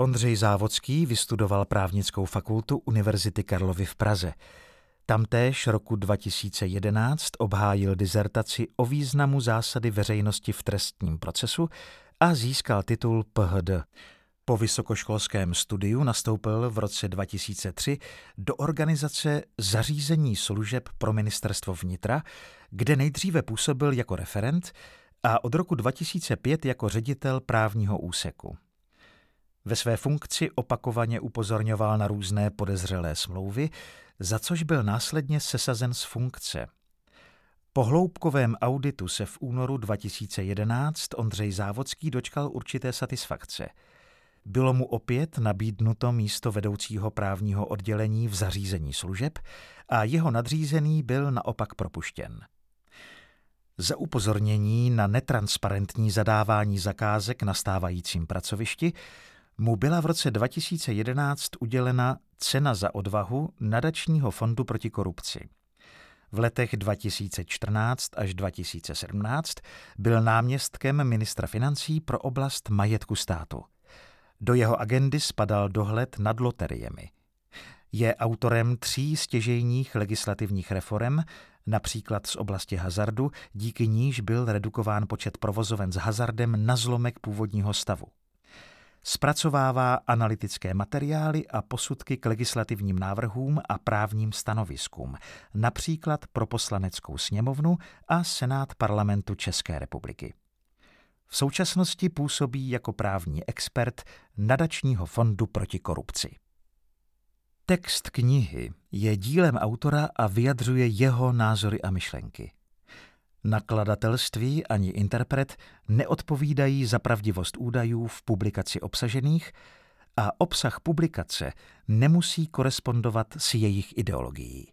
Ondřej Závodský vystudoval právnickou fakultu Univerzity Karlovy v Praze. Tamtéž roku 2011 obhájil dizertaci o významu zásady veřejnosti v trestním procesu a získal titul PhD. Po vysokoškolském studiu nastoupil v roce 2003 do organizace Zařízení služeb pro ministerstvo vnitra, kde nejdříve působil jako referent a od roku 2005 jako ředitel právního úseku. Ve své funkci opakovaně upozorňoval na různé podezřelé smlouvy, za což byl následně sesazen z funkce. Po hloubkovém auditu se v únoru 2011 Ondřej Závodský dočkal určité satisfakce. Bylo mu opět nabídnuto místo vedoucího právního oddělení v zařízení služeb a jeho nadřízený byl naopak propuštěn. Za upozornění na netransparentní zadávání zakázek na stávajícím pracovišti mu byla v roce 2011 udělena cena za odvahu nadačního fondu proti korupci. V letech 2014 až 2017 byl náměstkem ministra financí pro oblast majetku státu. Do jeho agendy spadal dohled nad loteriemi. Je autorem tří stěžejních legislativních reform, například z oblasti hazardu, díky níž byl redukován počet provozoven s hazardem na zlomek původního stavu. Zpracovává analytické materiály a posudky k legislativním návrhům a právním stanoviskům, například pro poslaneckou sněmovnu a Senát parlamentu České republiky. V současnosti působí jako právní expert Nadačního fondu proti korupci. Text knihy je dílem autora a vyjadřuje jeho názory a myšlenky. Nakladatelství ani interpret neodpovídají za pravdivost údajů v publikaci obsažených a obsah publikace nemusí korespondovat s jejich ideologií.